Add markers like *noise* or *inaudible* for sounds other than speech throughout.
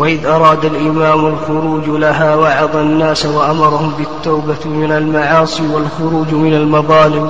وإذ أراد الإمام الخروج لها وعظ الناس وأمرهم بالتوبة من المعاصي والخروج من المظالم.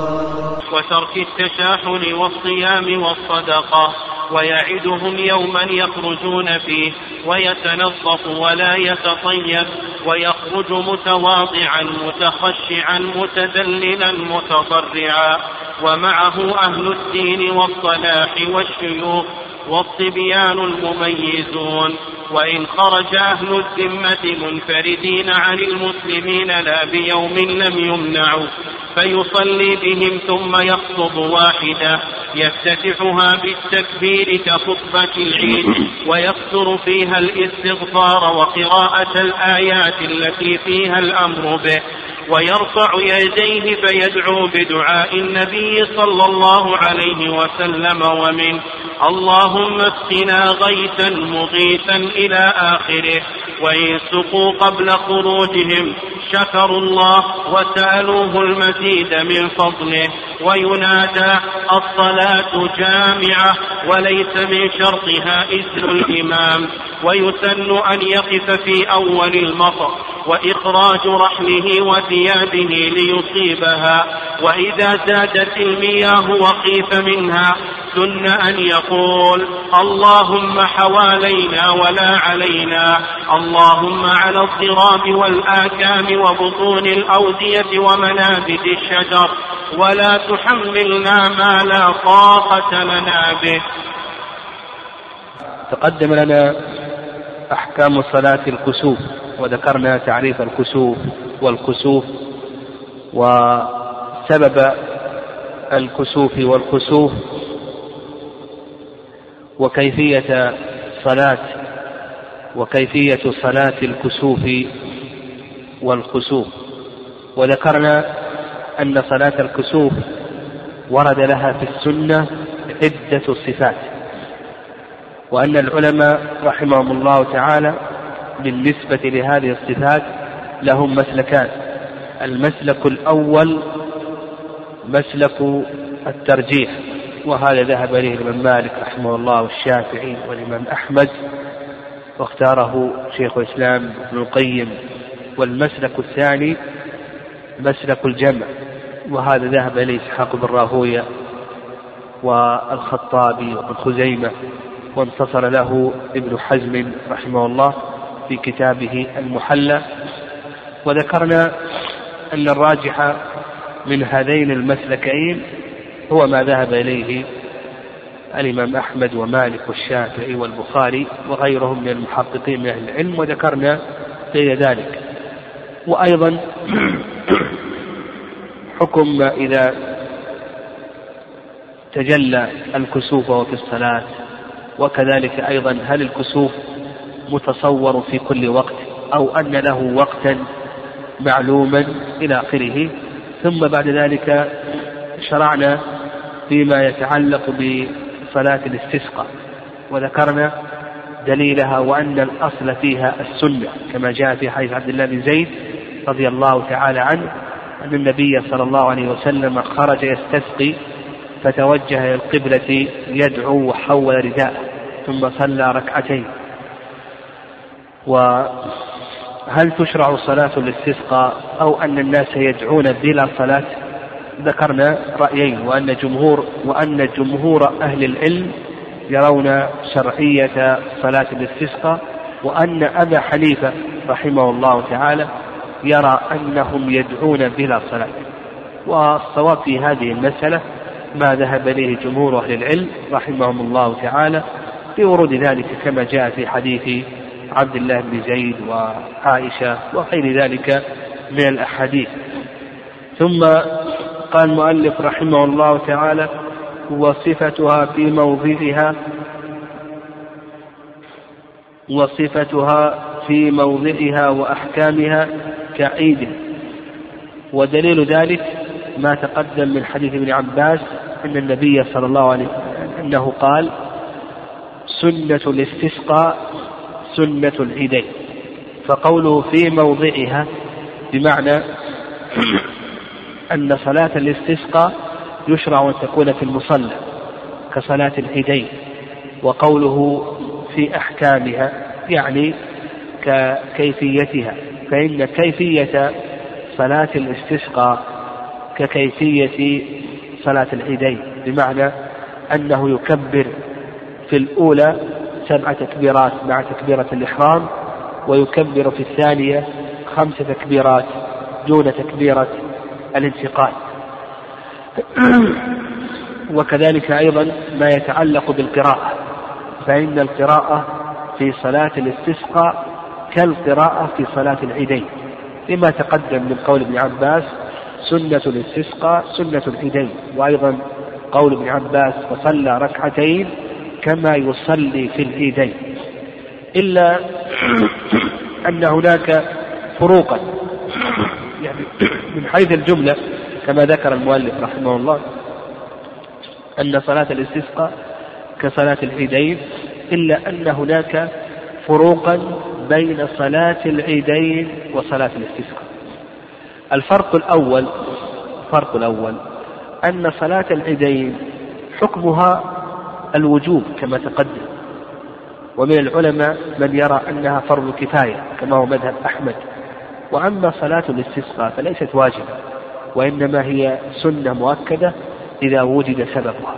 وترك التشاحن والصيام والصدقة ويعدهم يوما يخرجون فيه ويتنظف ولا يتطيب ويخرج متواضعا متخشعا متدللا متضرعا. ومعه أهل الدين والصلاح والشيوخ والصبيان المميزون. وإن خرج أهل الذمة منفردين عن المسلمين لا بيوم لم يمنعوا فيصلي بهم ثم يخطب واحدة يفتتحها بالتكبير كخطبة العيد ويكثر فيها الاستغفار وقراءة الآيات التي فيها الأمر به. ويرفع يديه فيدعو بدعاء النبي صلى الله عليه وسلم ومن اللهم اسقنا غيثا مغيثا إلى آخره وإن سقوا قبل خروجهم شكروا الله وسألوه المزيد من فضله وينادى الصلاة جامعة وليس من شرطها إذن الإمام ويسن أن يقف في أول المطر. وإخراج رحله وثيابه ليصيبها وإذا زادت المياه وخيف منها سن أن يقول اللهم حوالينا ولا علينا اللهم على الضراب والآكام وبطون الأودية ومنابت الشجر ولا تحملنا ما لا طاقة لنا به. تقدم لنا أحكام صلاة الكسوف. وذكرنا تعريف الكسوف والكسوف وسبب الكسوف والخسوف وكيفية صلاة وكيفية صلاة الكسوف والخسوف وذكرنا أن صلاة الكسوف ورد لها في السنة عدة صفات وأن العلماء رحمهم الله تعالى بالنسبة لهذه الصفات لهم مسلكان. المسلك الأول مسلك الترجيح وهذا ذهب إليه الإمام مالك رحمه الله والشافعي والإمام أحمد واختاره شيخ الإسلام ابن القيم. والمسلك الثاني مسلك الجمع وهذا ذهب إليه إسحاق بن راهوية والخطابي وابن خزيمة وانتصر له ابن حزم رحمه الله. في كتابه المحلى وذكرنا أن الراجح من هذين المسلكين هو ما ذهب إليه الإمام أحمد ومالك والشافعي والبخاري وغيرهم من المحققين من أهل العلم وذكرنا غير ذلك. وأيضا *clears throat* حكم إذا تجلى الكسوف وهو في الصلاة وكذلك أيضا هل الكسوف متصور في كل وقت أو أن له وقتا معلوما إلى آخره. ثم بعد ذلك شرعنا فيما يتعلق بصلاة الاستسقاء. وذكرنا دليلها وأن الأصل فيها السنة كما جاء في حديث عبد الله بن زيد رضي الله تعالى عنه أن النبي صلى الله عليه وسلم خرج يستسقي فتوجه إلى القبلة يدعو وحول رداءه ثم صلى ركعتين. وهل تشرع صلاة الاستسقاء أو أن الناس يدعون بلا صلاة؟ ذكرنا رأيين وأن جمهور وأن جمهور أهل العلم يرون شرعية صلاة الاستسقاء وأن أبا حنيفة رحمه الله تعالى يرى أنهم يدعون بلا صلاة. والصواب في هذه المسألة ما ذهب إليه جمهور أهل العلم رحمهم الله تعالى بورود ذلك كما جاء في حديث عبد الله بن زيد وعائشة وغير ذلك من الأحاديث. ثم قال المؤلف رحمه الله تعالى وصفتها في موضعها وصفتها في موضعها وأحكامها كعيد. ودليل ذلك ما تقدم من حديث ابن عباس أن النبي صلى الله عليه وسلم أنه قال سنة الاستسقاء سنة العيدين. فقوله في موضعها بمعنى *clears throat* أن صلاة الاستسقاء يشرع أن تكون في المصلى كصلاة العيدين وقوله في أحكامها يعني ككيفيتها فإن كيفية صلاة الاستسقاء ككيفية صلاة العيدين بمعنى أنه يكبر في الأولى سبع تكبيرات مع تكبيرة الإحرام ويكبر في الثانية خمس تكبيرات دون تكبيرة الانتقال. *clears throat* وكذلك أيضا ما يتعلق بالقراءة فإن القراءة في صلاة الاستسقاء كالقراءة في صلاة العيدين. لما تقدم من قول ابن عباس سنة الاستسقاء سنة العيدين. وأيضا قول ابن عباس وصلى ركعتين كما يصلي في العيدين إلا *clears throat* أن هناك فروقا. يعني من حيث الجملة كما ذكر المؤلف رحمه الله أن صلاة الاستسقاء كصلاة العيدين إلا أن هناك فروقا بين صلاة العيدين وصلاة الاستسقاء. الفرق الأول الفرق الأول أن صلاة العيدين حكمها الوجوب كما تقدم. ومن العلماء من يرى أنها فرض كفاية كما هو مذهب أحمد. وأما صلاة الاستسقاء فليست واجبة وإنما هي سنة مؤكدة إذا وجد سببها.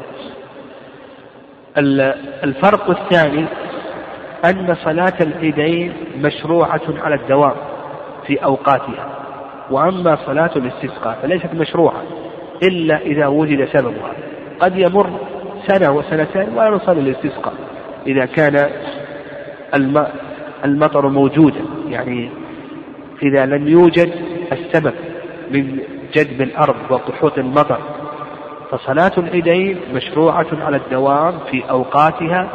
الفرق الثاني أن صلاة العيدين مشروعة على الدوام في أوقاتها. وأما صلاة الاستسقاء فليست مشروعة إلا إذا وجد سببها. قد يمر سنة وسنتين ولا نصلي الاستسقاء إذا كان المطر موجودا. يعني إذا لم يوجد السبب من جدب الأرض وقحوط المطر فصلاة العيدين مشروعة على الدوام في أوقاتها.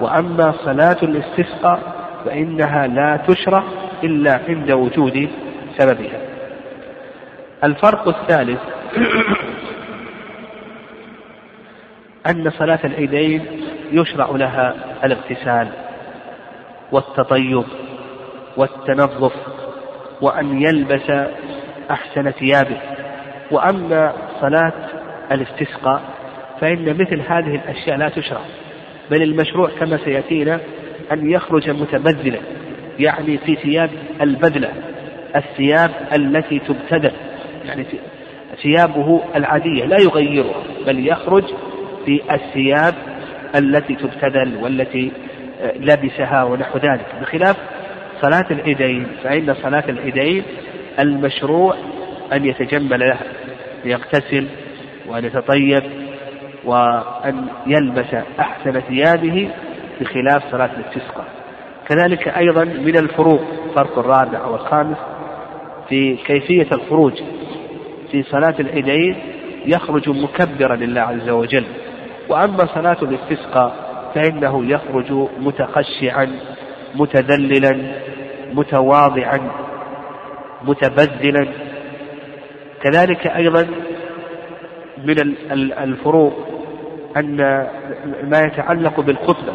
وأما صلاة الاستسقاء فإنها لا تشرع إلا عند وجود سببها. الفرق الثالث *clears throat* أن صلاة العيدين يشرع لها الاغتسال والتطيب والتنظف وأن يلبس أحسن ثيابه. وأما صلاة الاستسقاء فإن مثل هذه الأشياء لا تشرع بل المشروع كما سيأتينا أن يخرج متبذلا يعني في ثياب البذلة الثياب التي تبتدل يعني ثيابه العادية لا يغيرها بل يخرج في الثياب التي تبتذل والتي آه، لبسها ونحو ذلك. بخلاف صلاة العيدين فإن صلاة العيدين المشروع أن يتجمل لها يغتسل وأن يتطيب وأن يلبس أحسن ثيابه بخلاف صلاة الاستسقاء. كذلك أيضا من الفروق فرق الرابع والخامس في كيفية الخروج. في صلاة العيدين يخرج مكبرا لله عز وجل. وأما صلاة الاستسقاء فإنه يخرج متخشعا متذللا متواضعا متبذلا. كذلك أيضا من الفروق أن ما يتعلق بالخطبة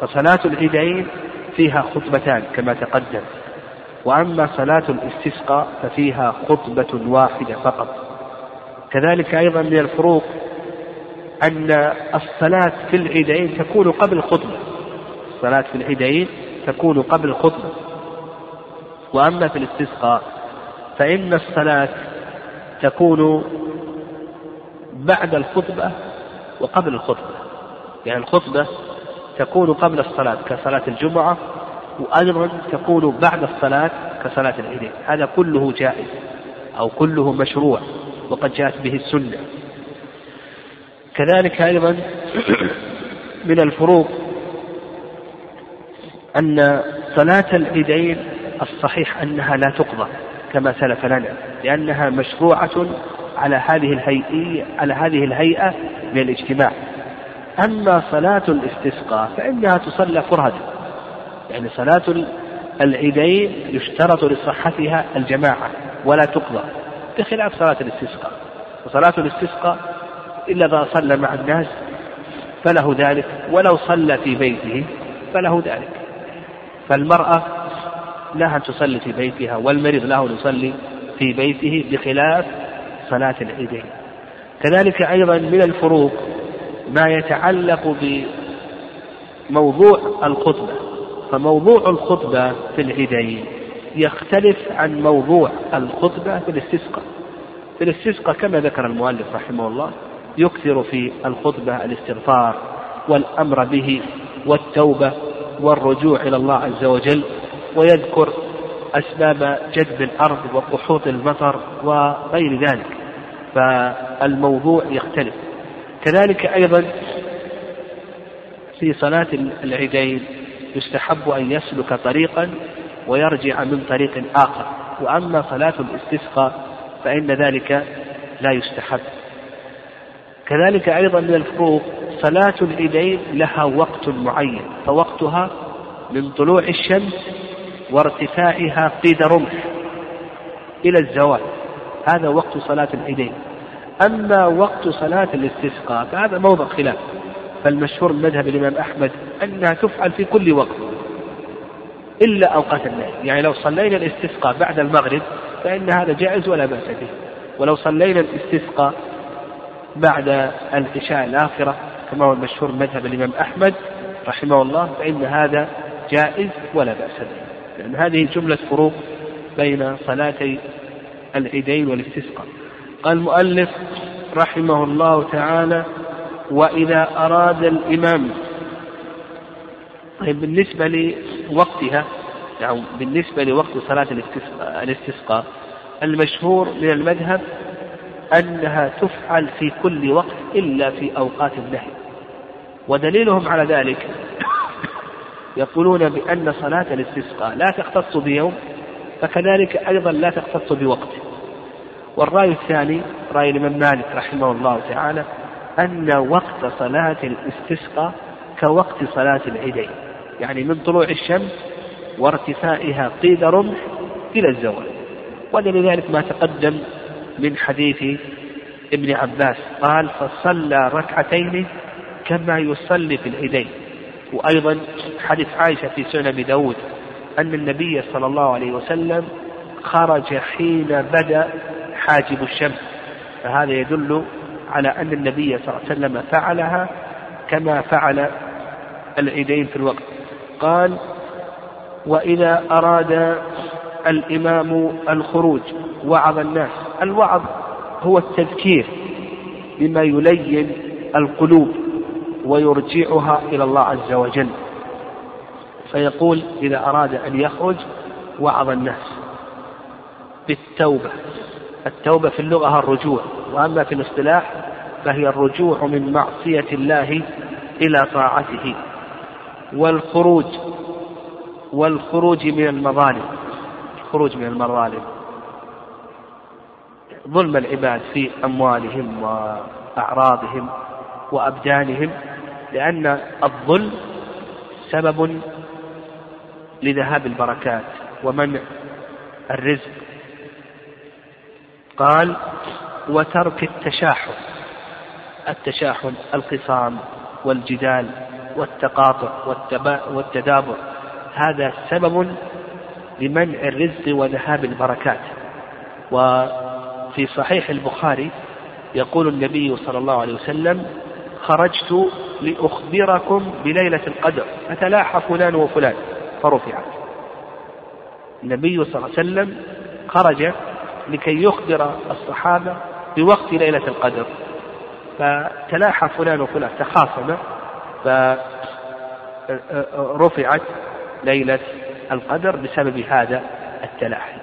فصلاة العيدين فيها خطبتان كما تقدم. وأما صلاة الاستسقاء ففيها خطبة واحدة فقط. كذلك أيضا من الفروق أن الصلاة في العيدين تكون قبل الخطبة. الصلاة في العيدين تكون قبل الخطبة. وأما في الاستسقاء فإن الصلاة تكون بعد الخطبة وقبل الخطبة. يعني الخطبة تكون قبل الصلاة كصلاة الجمعة وأيضا تكون بعد الصلاة كصلاة العيدين. هذا كله جائز أو كله مشروع وقد جاءت به السنة. كذلك أيضا من الفروق أن صلاة العيدين الصحيح أنها لا تقضى كما سلف لنا لأنها مشروعة على هذه الهيئة على هذه الهيئة من الاجتماع. أما صلاة الاستسقاء فإنها تصلى فرهدة يعني صلاة العيدين يشترط لصحتها الجماعة ولا تقضى بخلاف صلاة الاستسقاء. وصلاة الاستسقاء إلا إذا صلى مع الناس فله ذلك ولو صلى في بيته فله ذلك. فالمرأة لها أن تصلي في بيتها والمريض له أن يصلي في بيته بخلاف صلاة العيدين. كذلك أيضا من الفروق ما يتعلق بموضوع الخطبة. فموضوع الخطبة في العيدين يختلف عن موضوع الخطبة في الاستسقاء. في الاستسقاء كما ذكر المؤلف رحمه الله يكثر في الخطبة الاستغفار والأمر به والتوبة والرجوع إلى الله عز وجل ويذكر أسباب جذب الأرض وقحوط المطر وغير ذلك. فالموضوع يختلف. كذلك أيضا في صلاة العيدين يستحب أن يسلك طريقا ويرجع من طريق آخر. وأما صلاة الاستسقاء فإن ذلك لا يستحب. كذلك أيضا من الفروق صلاة العيدين لها وقت معين فوقتها من طلوع الشمس وارتفاعها قيد رمح إلى الزوال هذا وقت صلاة العيدين أما وقت صلاة الاستسقاء فهذا موضع خلاف فالمشهور من مذهب الإمام أحمد أنها تفعل في كل وقت إلا أوقات الليل. يعني لو صلينا الاستسقاء بعد المغرب فإن هذا جائز ولا بأس به. ولو صلينا الاستسقاء بعد العشاء الآخرة كما هو المشهور مذهب الإمام أحمد رحمه الله فإن هذا جائز ولا بأس به. لأن هذه جملة فروق بين صلاتي العيدين والاستسقاء. قال المؤلف رحمه الله تعالى وإذا أراد الإمام طيب بالنسبة لوقتها يعني بالنسبة لوقت صلاة الاستسقاء المشهور من المذهب أنها تفعل في كل وقت إلا في أوقات النهي. ودليلهم على ذلك يقولون بأن صلاة الاستسقاء لا تختص بيوم فكذلك أيضا لا تختص بوقت. والرأي الثاني رأي الإمام مالك رحمه الله تعالى أن وقت صلاة الاستسقاء كوقت صلاة العيدين. يعني من طلوع الشمس وارتفاعها قيد رمح إلى الزوال. ولذلك ما تقدم من حديث ابن عباس قال فصلى ركعتين كما يصلي في العيدين. وأيضا حديث عائشة في سنن أبي داود أن النبي صلى الله عليه وسلم خرج حين بدأ حاجب الشمس. فهذا يدل على أن النبي صلى الله عليه وسلم فعلها كما فعل العيدين في الوقت. قال وإذا أراد الإمام الخروج وعظ الناس. الوعظ هو التذكير بما يلين القلوب ويرجعها إلى الله عز وجل. فيقول إذا أراد أن يخرج وعظ الناس بالتوبة. التوبة في اللغة الرجوع وأما في الاصطلاح فهي الرجوع من معصية الله إلى طاعته. والخروج والخروج من المظالم. الخروج من المظالم ظلم العباد في أموالهم وأعراضهم وأبدانهم لأن الظلم سبب لذهاب البركات ومنع الرزق. قال وترك التشاحن التشاحن الخصام والجدال والتقاطع والتدابر. هذا سبب لمنع الرزق وذهاب البركات. وفي صحيح البخاري يقول النبي صلى الله عليه وسلم خرجت لأخبركم بليلة القدر فتلاحى فلان وفلان. فرفعت. النبي صلى الله عليه وسلم خرج لكي يخبر الصحابة بوقت ليلة القدر. فتلاحى فلان وفلان تخاصم فرفعت. ليلة القدر بسبب هذا التلاحي.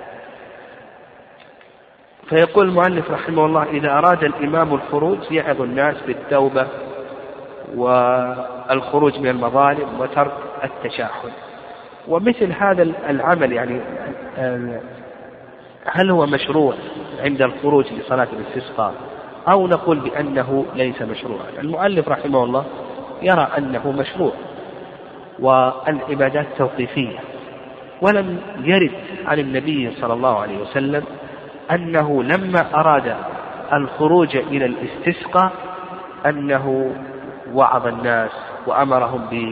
فيقول المؤلف رحمه الله إذا أراد الإمام الخروج يعظ الناس بالتوبة والخروج من المظالم وترك التشاحن ومثل هذا العمل يعني هل هو مشروع عند الخروج لصلاة الاستسقاء؟ أو نقول بأنه ليس مشروعا المؤلف رحمه الله يرى أنه مشروع. والعبادات توقيفية ولم يرد عن النبي صلى الله عليه وسلم أنه لما أراد الخروج إلى الاستسقاء أنه وعظ الناس وأمرهم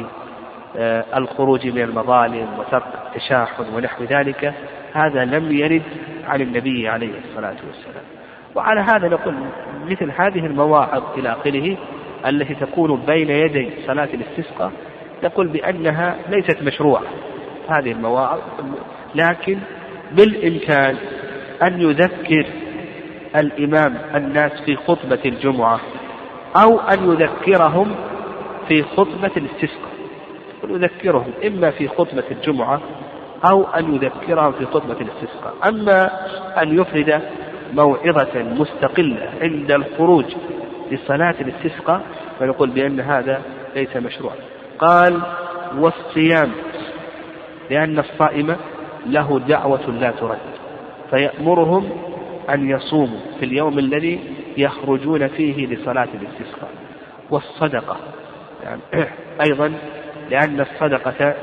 بالخروج من المظالم وترك التشاحن ونحو ذلك. هذا لم يرد عن النبي عليه الصلاة والسلام. وعلى هذا نقول مثل هذه المواعظ إلى آخره التي تكون بين يدي صلاة الاستسقاء نقول بأنها ليست مشروعة. هذه المواعظ لكن بالإمكان أن يذكر الإمام الناس في خطبة الجمعة أو أن يذكرهم في خطبة الاستسقاء. يذكرهم إما في خطبة الجمعة أو أن يذكرهم في خطبة الاستسقاء. أما أن يفرد موعظة مستقلة عند الخروج لصلاة الاستسقاء فنقول بأن هذا ليس مشروعا. قال والصيام لأن الصائم له دعوة لا ترد فيأمرهم أن يصوموا في اليوم الذي يخرجون فيه لصلاة الاستسقاء. والصدقة يعني *clears throat* أيضا لأن الصدقة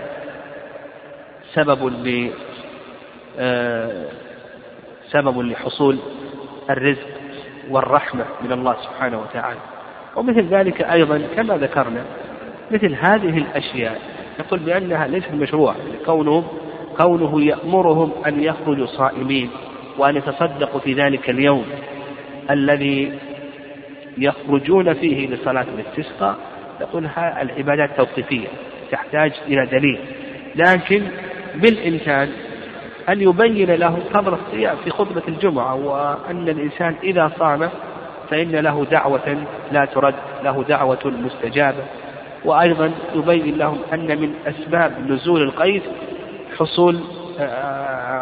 سبب ل آه، سبب لحصول الرزق والرحمة من الله سبحانه وتعالى. ومثل ذلك أيضا كما ذكرنا مثل هذه الأشياء. نقول بأنها ليست مشروعة. كونه كونه يأمرهم أن يخرجوا صائمين وأن يتصدقوا في ذلك اليوم الذي يخرجون فيه لصلاة الاستسقاء نقول العبادات توقيفية تحتاج إلى دليل. لكن بالإمكان أن يبين له قدر الصيام في خطبة الجمعة وأن الإنسان إذا صام فإن له دعوة لا ترد له دعوة مستجابة. وأيضا يبين لهم أن من أسباب نزول القيد حصول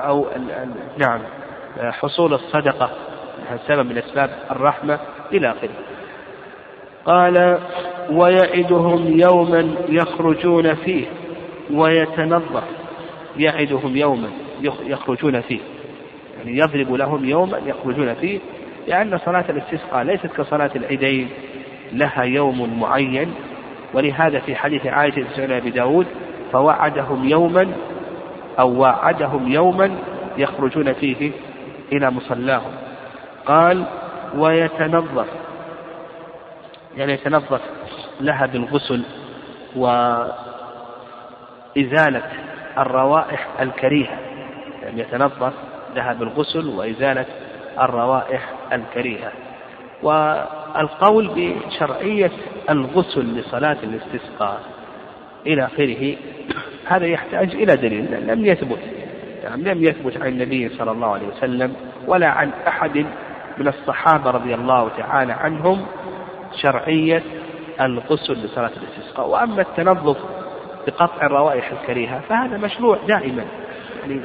أو نعم حصول الصدقة سبب من أسباب الرحمة إلى آخره. قال ويعدهم يوما يخرجون فيه ويتنظر يعدهم يوما يخرجون فيه. يعني يضرب لهم يوما يخرجون فيه لأن صلاة الاستسقاء ليست كصلاة العيدين لها يوم معين ولهذا في حديث عائشة سئل أبي داود فوعدهم يوما أو وعدهم يوما يخرجون فيه إلى مصلاهم. قال ويتنظف. يعني يتنظف لها بالغسل وإزالة الروائح الكريهة. يعني يتنظف لها بالغسل وإزالة الروائح الكريهة. والقول بشرعية الغسل لصلاة الاستسقاء إلى آخره هذا يحتاج إلى دليل لم يثبت يعني لم يثبت عن النبي صلى الله عليه وسلم ولا عن أحد من الصحابة رضي الله تعالى عنهم شرعية الغسل لصلاة الاستسقاء. وأما التنظف بقطع الروائح الكريهة فهذا مشروع دائما يعني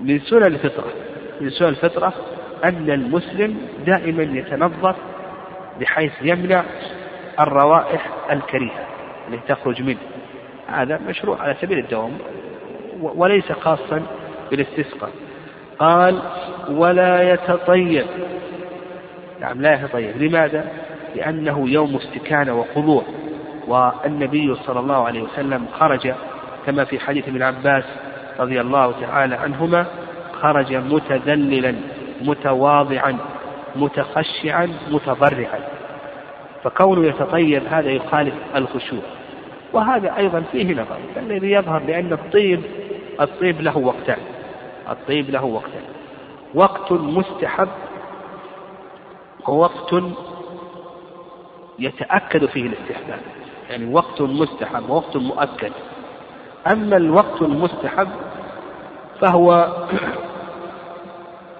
من سنن الفطرة من سنن الفطرة أن المسلم دائما يتنظف بحيث يمنع الروائح الكريهة التي تخرج منه. هذا مشروع على سبيل الدوام وليس خاصا بالاستسقاء. قال ولا يتطيب. نعم لا يتطيب. لماذا؟ لأنه يوم استكانة وخضوع والنبي صلى الله عليه وسلم خرج كما في حديث ابن عباس رضي الله تعالى عنهما خرج متذللا. متواضعا متخشعا متضرعا فكونه يتطيب هذا يخالف الخشوع. وهذا أيضا فيه نظر الذي يظهر بأن الطيب الطيب له وقتان. الطيب له وقتان. وقت مستحب ووقت يتأكد فيه الاستحباب. يعني وقت مستحب ووقت مؤكد. أما الوقت المستحب فهو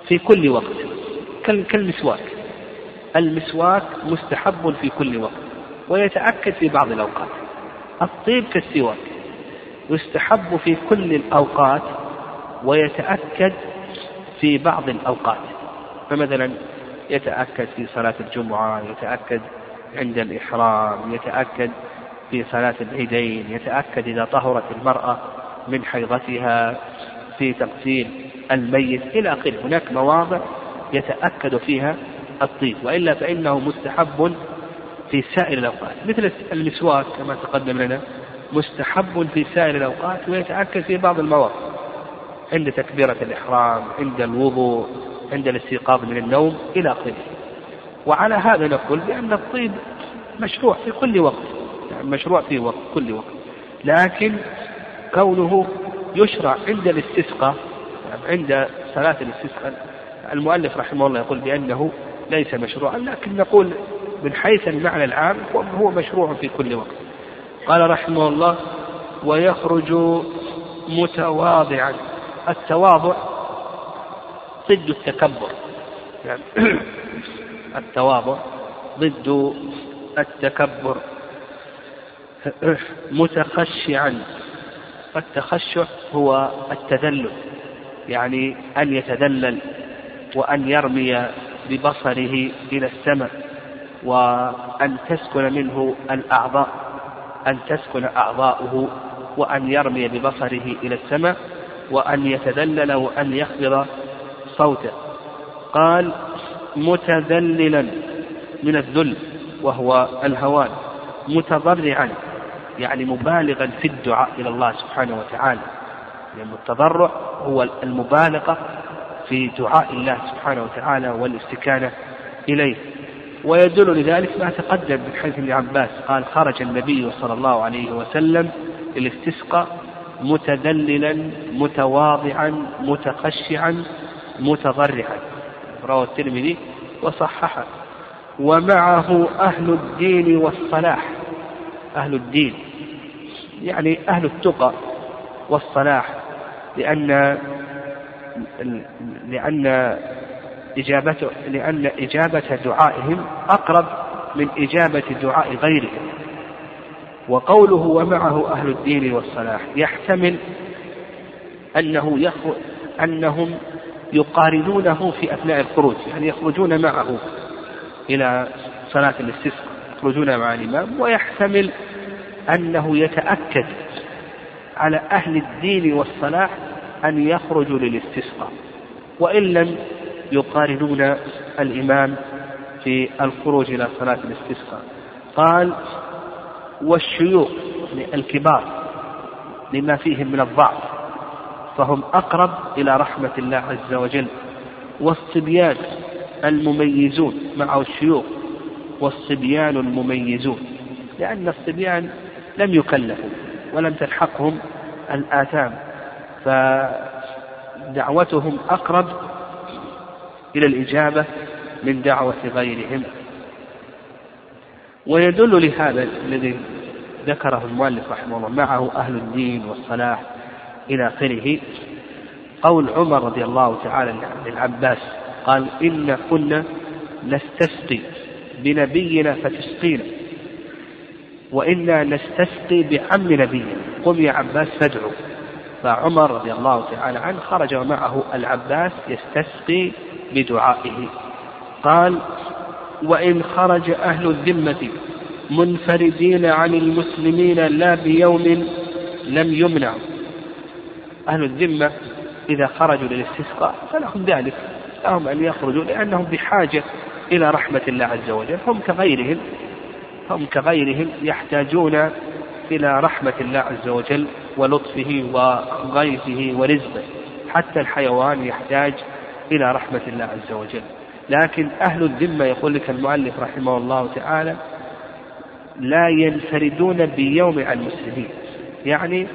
في كل وقت. كالمسواك. المسواك مستحب في كل وقت ويتأكد في بعض الأوقات. الطيب كالسواك يستحب في كل الأوقات ويتأكد في بعض الأوقات. فمثلا يتأكد في صلاة الجمعة يتأكد عند الإحرام يتأكد في صلاة العيدين يتأكد إذا طهرت المرأة من حيضتها في تغسيل الميت إلى آخره. هناك مواضع يتأكد فيها الطيب وإلا فإنه مستحب في سائر الأوقات. مثل المسواك كما تقدم لنا مستحب في سائر الأوقات ويتأكد في بعض المواقف عند تكبيرة الإحرام عند الوضوء عند الاستيقاظ من النوم إلى آخره. وعلى هذا نقول بأن الطيب مشروع في كل وقت يعني مشروع في وقت كل وقت. لكن كونه يشرع عند الاستسقاء عند صلاة الاستسقاء. المؤلف رحمه الله يقول بأنه ليس مشروعا لكن نقول من حيث المعنى العام هو مشروع في كل وقت. قال رحمه الله ويخرج متواضعا. التواضع ضد التكبر. يعني *clears throat* التواضع ضد التكبر. متخشعا. التخشع هو التذلل يعني أن يتذلل وأن يرمي ببصره إلى السماء وأن تسكن منه الأعضاء أن تسكن أعضاؤه وأن يرمي ببصره إلى السماء وأن يتذلل وأن يخفض صوته. قال متذللا من الذل وهو الهوان متضرعا يعني مبالغا في الدعاء إلى الله سبحانه وتعالى. لأن التضرع هو المبالغة في دعاء الله سبحانه وتعالى والاستكانة إليه. ويدل لذلك ما تقدم من حديث ابن عباس قال خرج النبي صلى الله عليه وسلم للاستسقاء متدللا متواضعا متخشعا متضرعا. رواه الترمذي وصححه. ومعه أهل الدين والصلاح. أهل الدين. يعني أهل التقى والصلاح لأن لأن إجابته لأن إجابة دعائهم أقرب من إجابة دعاء غيرهم وقوله ومعه أهل الدين والصلاح يحتمل أنه أنهم يقارنونه في أثناء الخروج يعني يخرجون معه إلى صلاة الاستسقاء يخرجون مع الإمام ويحتمل أنه يتأكد على أهل الدين والصلاح أن يخرجوا للاستسقاء وإن لم يقارنون الإمام في الخروج إلى صلاة الاستسقاء. قال والشيوخ الكبار لما فيهم من الضعف فهم أقرب إلى رحمة الله عز وجل والصبيان المميزون معه الشيوخ والصبيان المميزون لأن الصبيان لم يكلفوا ولم تلحقهم الآثام. فدعوتهم أقرب إلى الإجابة من دعوة غيرهم. ويدل لهذا الذي ذكره المؤلف رحمه الله معه أهل الدين والصلاح إلى آخره. قول عمر رضي الله تعالى للعباس قال إن كنا نستسقي بنبينا فتسقينا وإنا نستسقي بعم نبينا. قم يا عباس فادعو. فعمر رضي الله تعالى عنه خرج ومعه العباس يستسقي بدعائه. قال وإن خرج أهل الذمة منفردين عن المسلمين لا بيوم لم يمنعوا أهل الذمة إذا خرجوا للاستسقاء فلهم ذلك. لهم أن يخرجوا لأنهم بحاجة إلى رحمة الله عز وجل. هم كغيرهم هم كغيرهم يحتاجون إلى رحمة الله عز وجل ولطفه وغيثه ورزقه حتى الحيوان يحتاج إلى رحمة الله عز وجل. لكن أهل الذمة يقول لك المؤلف رحمه الله تعالى لا ينفردون بيوم عن المسلمين. يعني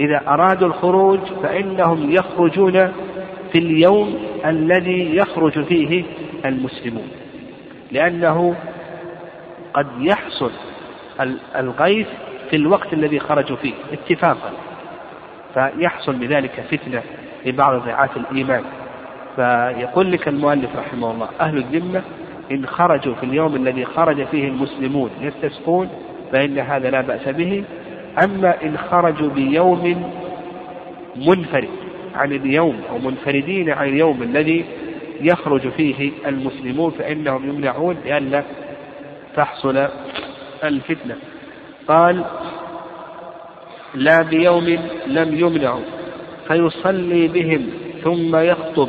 إذا أرادوا الخروج فإنهم يخرجون في اليوم الذي يخرج فيه المسلمون. لأنه قد يحصل الغيث في الوقت الذي خرجوا فيه اتفاقا. فيحصل بذلك فتنة لبعض ضيعات الإيمان. فيقول لك المؤلف رحمه الله أهل الذمة إن خرجوا في اليوم الذي خرج فيه المسلمون يستسقون فإن هذا لا بأس به. أما إن خرجوا بيوم منفرد عن اليوم أو منفردين عن اليوم الذي يخرج فيه المسلمون فإنهم يمنعون لئلا تحصل الفتنة. قال لا بيوم لم يمنعوا فيصلي بهم ثم يخطب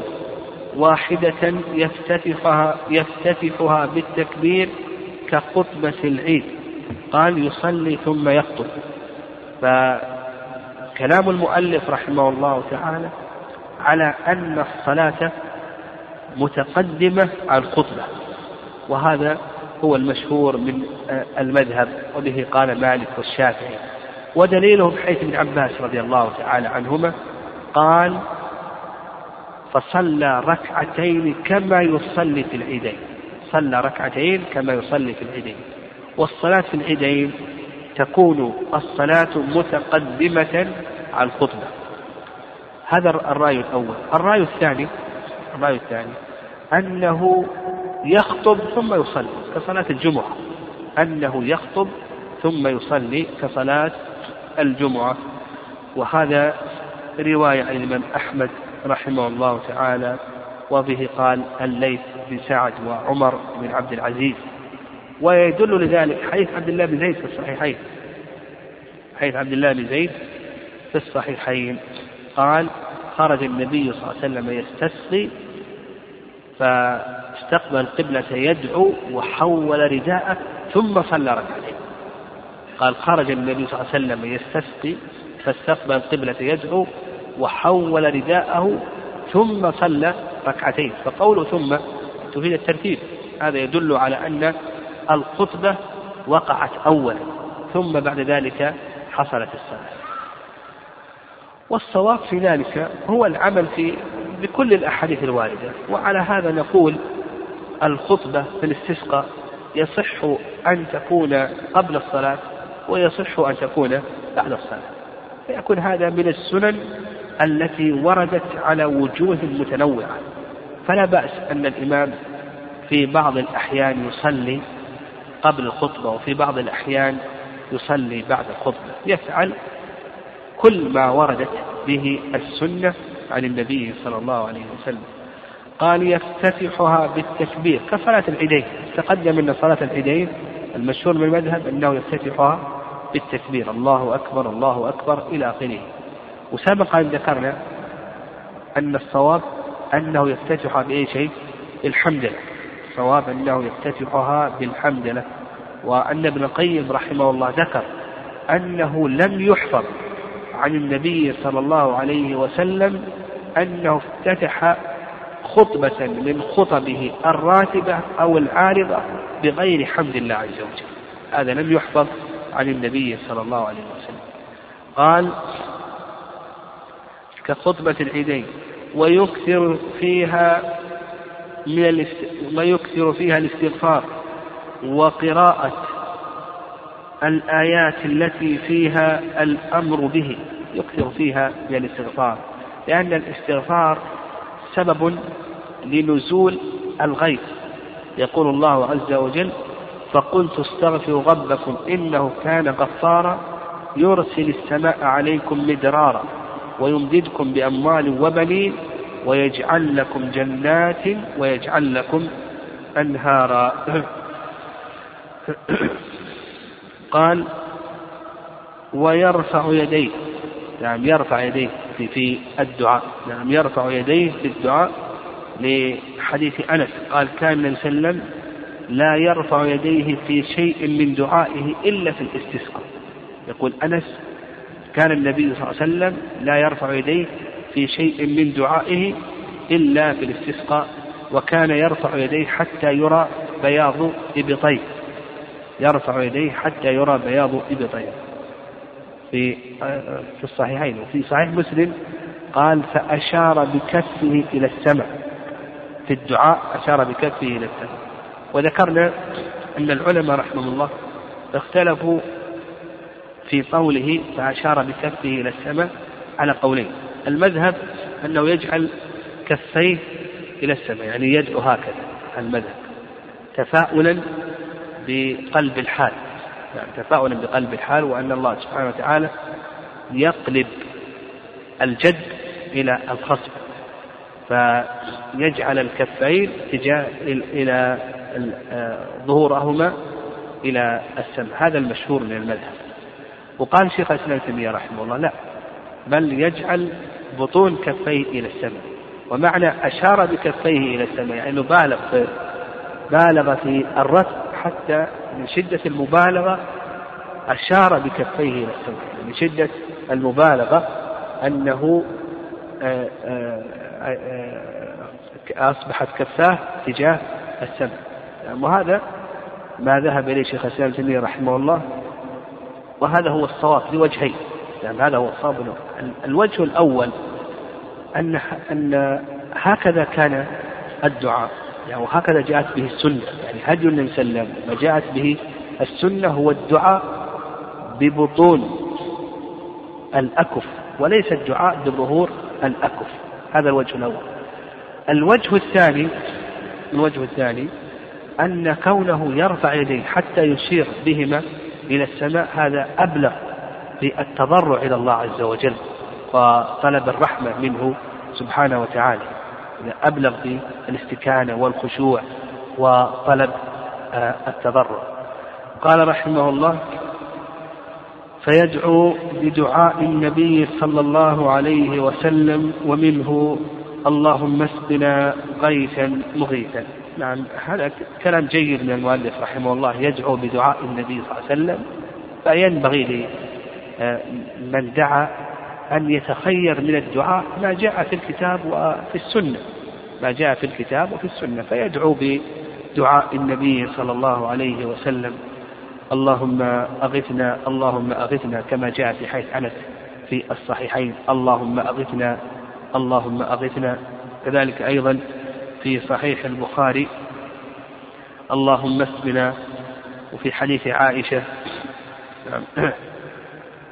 واحدة يفتتحها يفتتحها بالتكبير كخطبة العيد. قال يصلي ثم يخطب. فكلام المؤلف رحمه الله تعالى على أن الصلاة متقدمة على الخطبة. وهذا هو المشهور من المذهب وبه قال مالك والشافعي. ودليله بحيث ابن عباس رضي الله تعالى عنهما قال فصلى ركعتين كما يصلي في العيدين. صلى ركعتين كما يصلي في العيدين. والصلاة في العيدين تكون الصلاة متقدمة على الخطبة. هذا الرأي الأول. الرأي الثاني الرأي الثاني أنه يخطب ثم يصلي كصلاة الجمعة. أنه يخطب ثم يصلي كصلاة الجمعة. وهذا رواية عن الإمام أحمد رحمه الله تعالى وبه قال الليث بن سعد وعمر بن عبد العزيز. ويدل لذلك حديث عبد الله بن زيد في الصحيحين. حديث عبد الله بن زيد في الصحيحين. قال خرج النبي صلى الله عليه وسلم يستسقي فاستقبل القبلة يدعو وحول رداءه ثم صلى ركعتين. قال خرج النبي صلى الله عليه وسلم يستسقي فاستقبل القبلة يدعو وحول رداءه ثم صلى ركعتين. فقوله ثم تفيد الترتيب. هذا يدل على أن الخطبة وقعت أولا ثم بعد ذلك حصلت الصلاة. والصواب في ذلك هو العمل في بكل الأحاديث الواردة. وعلى هذا نقول الخطبة في الاستسقاء. يصح أن تكون قبل الصلاة ويصح أن تكون بعد الصلاة. فيكون هذا من السنن التي وردت على وجوه متنوعة. فلا بأس أن الإمام في بعض الأحيان يصلي قبل الخطبة وفي بعض الأحيان يصلي بعد الخطبة. يفعل كل ما وردت به السنة عن النبي صلى الله عليه وسلم. قال يفتتحها بالتكبير كصلاة العيدين. تقدم أن صلاة العيدين المشهور من المذهب أنه يفتتحها بالتكبير. الله أكبر الله أكبر إلى آخره. وسبق أن ذكرنا أن الصواب أنه يفتتحها بأي شيء؟ بالحمدلة الصواب أنه يفتتحها بالحمدلة وأن ابن القيم رحمه الله ذكر أنه لم يحفظ عن النبي صلى الله عليه وسلم أنه افتتح خطبة من خطبه الراتبة أو العارضة بغير حمد الله عز وجل. هذا لم يحفظ عن النبي صلى الله عليه وسلم. قال كخطبة العيدين ويكثر فيها من ويكثر فيها الاستغفار وقراءة الآيات التي فيها الأمر به. يكثر فيها من الاستغفار لأن الاستغفار سبب لنزول الغيث يقول الله عز وجل فقلت استغفروا ربكم إنه كان غفارا يرسل السماء عليكم مدرارا ويمددكم بأموال وبنين ويجعل لكم جنات ويجعل لكم أنهارا. *coughs* قال ويرفع يديه. نعم يرفع يديه في, الدعاء. نعم يرفع يديه في الدعاء. لحديث أنس قال كان النبي صلى الله عليه وسلم لا يرفع يديه في شيء من دعائه إلا في الاستسقاء. يقول أنس كان النبي صلى الله عليه وسلم لا يرفع يديه في شيء من دعائه إلا في الاستسقاء وكان يرفع يديه حتى يرى بياض إبطيه. يرفع يديه حتى يرى بياض إبطيه. في في الصحيحين. وفي صحيح مسلم قال فأشار بكفه إلى السماء في الدعاء أشار بكفه إلى السماء وذكرنا أن العلماء رحمهم الله اختلفوا في قوله فأشار بكفه إلى السماء على قولين. المذهب أنه يجعل كفيه إلى السماء يعني يدعو هكذا المذهب. تفاؤلا بقلب الحال. يعني تفاؤلا بقلب الحال وأن الله سبحانه وتعالى يقلب الجد إلى الخصم. فيجعل الكفين تجاه إلى ظهورهما إلى السماء. هذا المشهور من المذهب. وقال شيخ الإسلام تيمية رحمه الله لا بل يجعل بطون كفيه إلى السماء. ومعنى أشار بكفيه إلى السماء يعني بالغ في بالغ في الرفع حتى من شدة المبالغة أشار بكفيه إلى السماء. من شدة المبالغة أنه آه، آه، آه، أصبحت كفاة تجاه السماء يعني وهذا ما ذهب إليه شيخ الإسلام تيمية رحمه الله وهذا هو الصواب لوجهين. يعني هذا هو الصواب. الوجه الأول أن أن هكذا كان الدعاء يعني وهكذا جاءت به السنة يعني هدي النبي صلى الله عليه وسلم جاءت به السنة هو الدعاء ببطون الأكف وليس الدعاء بظهور الأكف. هذا الوجه الأول. الوجه الثاني الوجه الثاني أن كونه يرفع يديه حتى يشير بهما إلى السماء هذا أبلغ في التضرع إلى الله عز وجل وطلب الرحمة منه سبحانه وتعالى. أبلغ في الاستكانة والخشوع وطلب آه، التضرع. قال رحمه الله فيدعو بدعاء النبي صلى الله عليه وسلم ومنه اللهم اسقنا غيثا مغيثا. نعم هذا كلام جيد من المؤلف رحمه الله يدعو بدعاء النبي صلى الله عليه وسلم فينبغي لمن دعا أن يتخير من الدعاء ما جاء في الكتاب وفي السنة. ما جاء في الكتاب وفي السنة فيدعو بدعاء النبي صلى الله عليه وسلم. اللهم أغثنا اللهم أغثنا كما جاء في حيث أنس في الصحيحين. اللهم أغثنا اللهم أغثنا. كذلك أيضا في صحيح البخاري. اللهم اسقنا. وفي حديث عائشة *clears throat*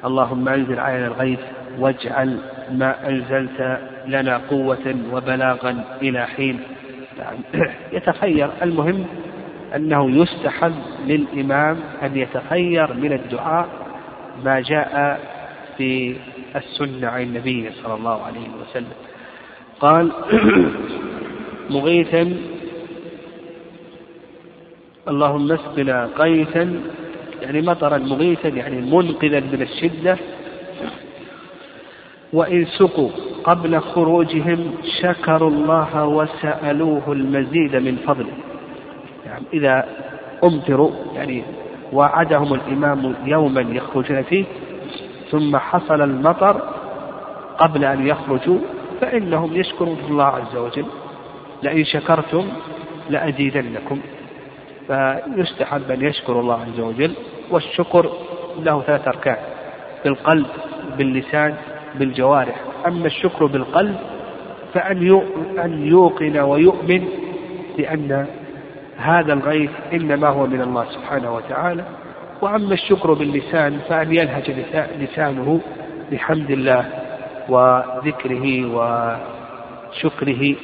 اللهم أنزل علينا الغيث واجعل ما أنزلت لنا قوة وبلاغا إلى حين. *clears throat* يتخير. المهم أنه يستحب للإمام أن يتخير من الدعاء ما جاء في السنة عن النبي صلى الله عليه وسلم. قال *clears throat* مغيثا اللهم اسقنا غيثا يعني مطرا مغيثا يعني منقذا من الشدة. وإن سقوا قبل خروجهم شكروا الله وسألوه المزيد من فضله. يعني إذا أمطروا يعني وعدهم الإمام يوما يخرجون فيه ثم حصل المطر قبل أن يخرجوا فإنهم يشكرون الله عز وجل لئن شكرتم لأزيدنكم. فيستحب أن يشكر الله عز وجل والشكر له ثلاث أركان بالقلب باللسان بالجوارح. أما الشكر بالقلب فأن أن يوقن ويؤمن بأن هذا الغيث إنما هو من الله سبحانه وتعالى. وأما الشكر باللسان فأن يلهج لسانه بحمد الله وذكره وشكره.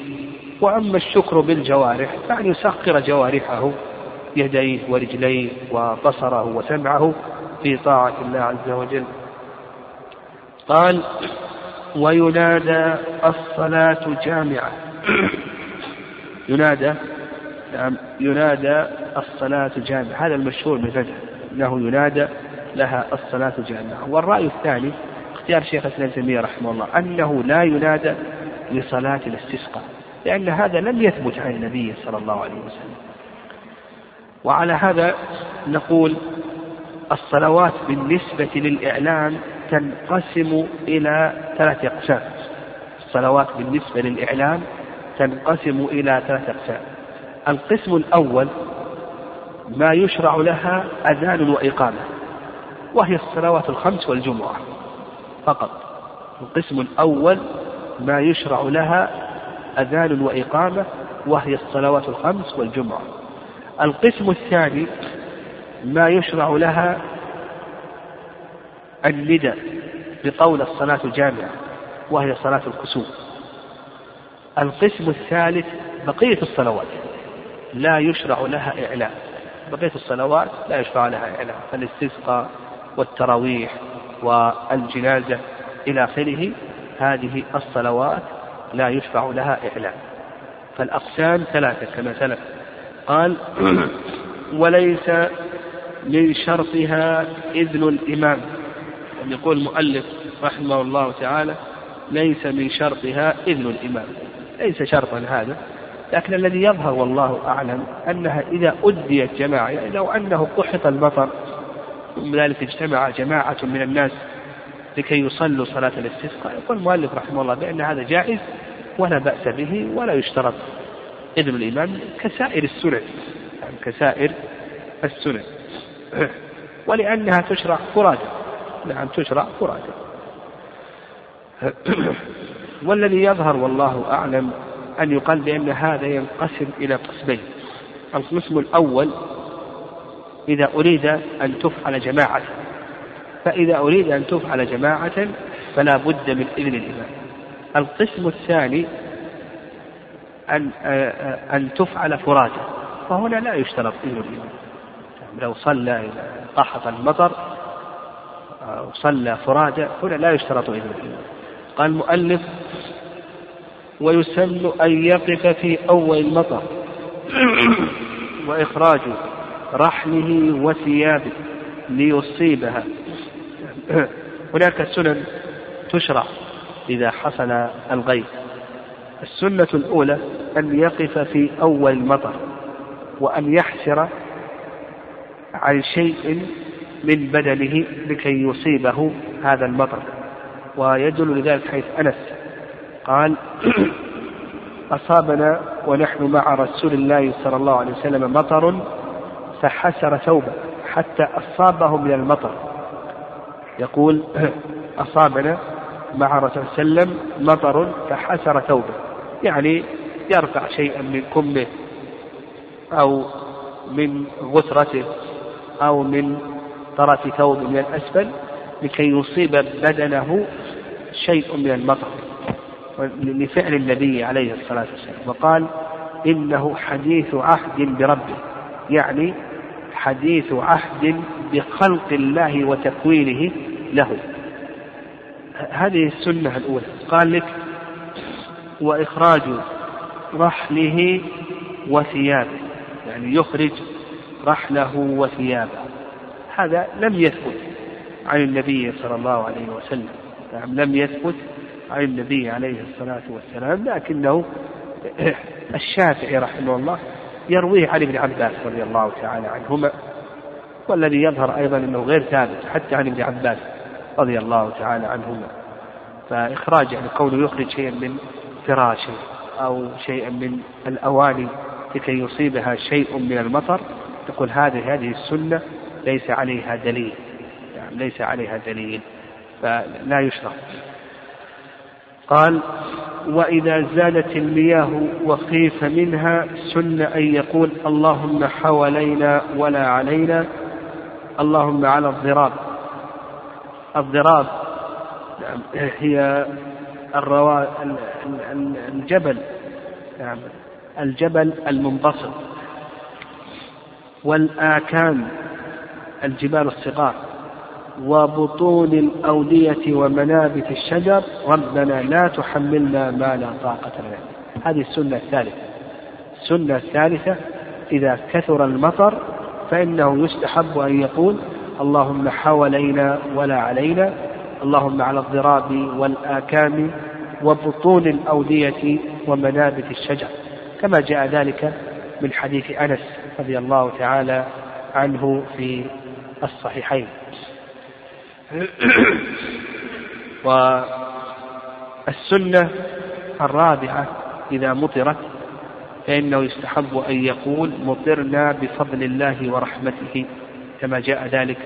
وأما الشكر بالجوارح فأن يسخر جوارحه يديه ورجليه وبصره وسمعه في طاعة الله عز وجل. قال وينادى الصلاة جامعة. *clears throat* ينادى نعم ينادى الصلاة جامعة. هذا المشهور بدء أنه ينادى لها الصلاة جامعة. والرأي الثاني اختيار شيخ الإسلام تيمية رحمه الله أنه لا ينادى لصلاة الاستسقاء لأن هذا لم يثبت عن النبي صلى الله عليه وسلم. وعلى هذا نقول الصلوات بالنسبة للإعلام تنقسم إلى ثلاث أقسام. الصلوات بالنسبة للإعلام تنقسم إلى ثلاث أقسام. القسم الأول ما يشرع لها أذان وإقامة وهي الصلوات الخمس والجمعة فقط. القسم الأول ما يشرع لها أذان وإقامة وهي الصلوات الخمس والجمعة. القسم الثاني ما يشرع لها الندى بقول الصلاة جامعة وهي صلاة الكسوف. القسم الثالث بقية الصلوات. لا يشرع لها إعلان. بقية الصلوات لا يشرع لها إعلان. فالاستسقاء والتراويح والجنازة إلى آخره هذه الصلوات لا يشرع لها إعلان. فالأقسام ثلاثة كما سلف. قال *coughs* وليس من شرطها إذن الإمام. يقول المؤلف رحمه الله تعالى ليس من شرطها إذن الإمام. ليس شرطا هذا. لكن الذي يظهر والله أعلم أنها إذا أديت جماعة يعني لو أنه قحط المطر ثم ذلك اجتمع جماعة من الناس لكي يصلوا صلاة الاستسقاء يقول المؤلف رحمه الله بأن هذا جائز ولا بأس به ولا يشترط. إذن الإمام كسائر السنن يعني كسائر السنن. *clears throat* ولأنها تشرع فرادى. نعم تشرع فرادى. *clears throat* والذي يظهر والله أعلم أن يقال بأن هذا ينقسم إلى قسمين. القسم الأول إذا أريد أن تفعل جماعة. فإذا أريد أن تفعل جماعة فلا بد من إذن الإمام. القسم الثاني أن أن تفعل فرادى. فهنا لا يشترط إذن الإمام. لو صلى قحط المطر أو صلى فرادى هنا لا يشترط إذن الإمام. قال المؤلف ويسن أن يقف في أول المطر *clears throat* وإخراج رحله وثيابه ليصيبها. *clears throat* هناك سنن تشرع إذا حصل الغيث السنة الأولى أن يقف في أول المطر وأن يحسر عن شيء من بدنه لكي يصيبه هذا المطر. ويدل لذلك حيث أنس قال *clears throat* أصابنا ونحن مع رسول الله صلى الله عليه وسلم مطر فحسر ثوبه حتى أصابه من المطر. يقول *clears throat* أصابنا مع رسول الله صلى الله عليه وسلم مطر فحسر ثوبه. يعني يرفع شيئا من كمه أو من غثرته أو من طرف ثوب من الأسفل لكي يصيب بدنه شيء من المطر. لفعل النبي عليه الصلاة والسلام. وقال إنه حديث عهد بربه. يعني حديث عهد بخلق الله وتكوينه له. هذه السنة الأولى. قال لك وإخراج رحله وثيابه. يعني يخرج رحله وثيابه. هذا لم يثبت عن النبي صلى الله عليه وسلم. نعم لم يثبت عن النبي عليه الصلاة والسلام لكنه الشافعي رحمه الله يرويه عن ابن عباس رضي الله تعالى عنهما والذي يظهر أيضا أنه غير ثابت حتى عن ابن عباس رضي الله تعالى عنهما. فإخراج يعني كونه يخرج شيئا من فراشه أو شيئا من الأواني لكي يصيبها شيء من المطر تقول هذه هذه السنة ليس عليها دليل يعني ليس عليها دليل فلا يشرع قال وإذا زالت المياه وخيف منها سن أن يقول اللهم حوالينا ولا علينا اللهم على الضراب. الضراب هي الروا... الجبل نعم الجبل المنبسط. والآكام الجبال الصغار. وبطون الأودية ومنابت الشجر ربنا لا تحملنا ما لا طاقة لنا. هذه السنة الثالثة. السنة الثالثة إذا كثر المطر فإنه يستحب أن يقول اللهم حوالينا ولا علينا اللهم على الضراب والآكام وبطون الأودية ومنابت الشجر. كما جاء ذلك من حديث أنس رضي الله تعالى عنه في الصحيحين. *coughs* والسنة الرابعة إذا مطرت فإنه يستحب أن يقول مطرنا بفضل الله ورحمته كما جاء ذلك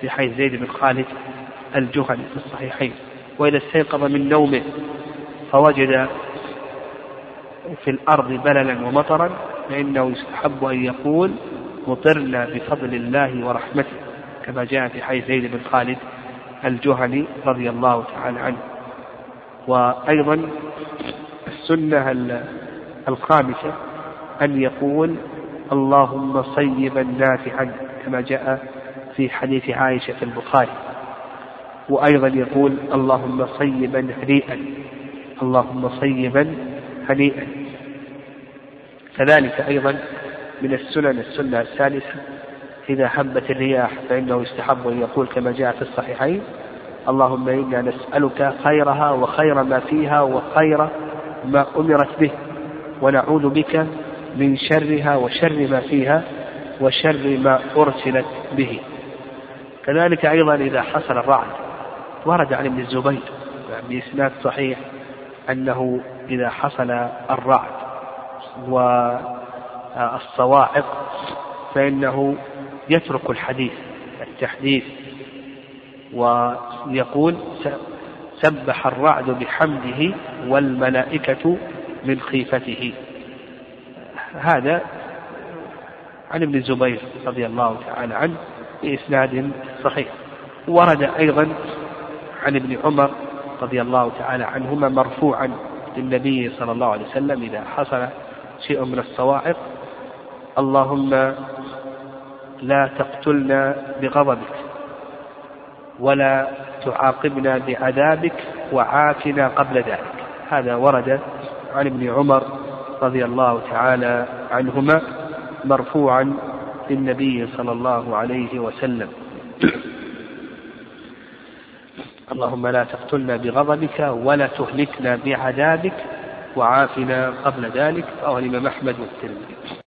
في حيث زيد بن خالد الجهني في الصحيحين. وإذا استيقظ من نومه فوجد في الأرض بللا ومطرا فإنه يستحب أن يقول مطرنا بفضل الله ورحمته كما جاء في حيث زيد بن خالد الجهني رضي الله تعالى عنه. وأيضا السنة الخامسة أن يقول اللهم صيبا نافعا كما جاء في حديث عائشة في البخاري. وأيضا يقول اللهم صيبا هنيئا. اللهم صيبا هنيئا. كذلك أيضا من السنن السنة الثالثة إذا هبت الرياح فإنه يستحب أن يقول كما جاء في الصحيحين اللهم إنا نسألك خيرها وخير ما فيها وخير ما أمرت به ونعوذ بك من شرها وشر ما فيها وشر ما أرسلت به. كذلك أيضا إذا حصل الرعد ورد عن ابن الزبير بإسناد صحيح أنه إذا حصل الرعد والصواعق فإنه يترك الحديث التحديث ويقول سبح الرعد بحمده والملائكة من خيفته. هذا عن ابن الزبير رضي الله تعالى عنه بإسناد صحيح. ورد أيضا عن ابن عمر رضي الله تعالى عنهما مرفوعا للنبي صلى الله عليه وسلم إذا حصل شيء من الصواعق اللهم لا تقتلنا بغضبك ولا تعاقبنا بعذابك وعافنا قبل ذلك. هذا ورد عن ابن عمر رضي الله تعالى عنهما مرفوعا للنبي صلى الله عليه وسلم. اللهم لا تقتلنا بغضبك ولا تهلكنا بعذابك وعافنا قبل ذلك. رواه الإمام أحمد والترمذي.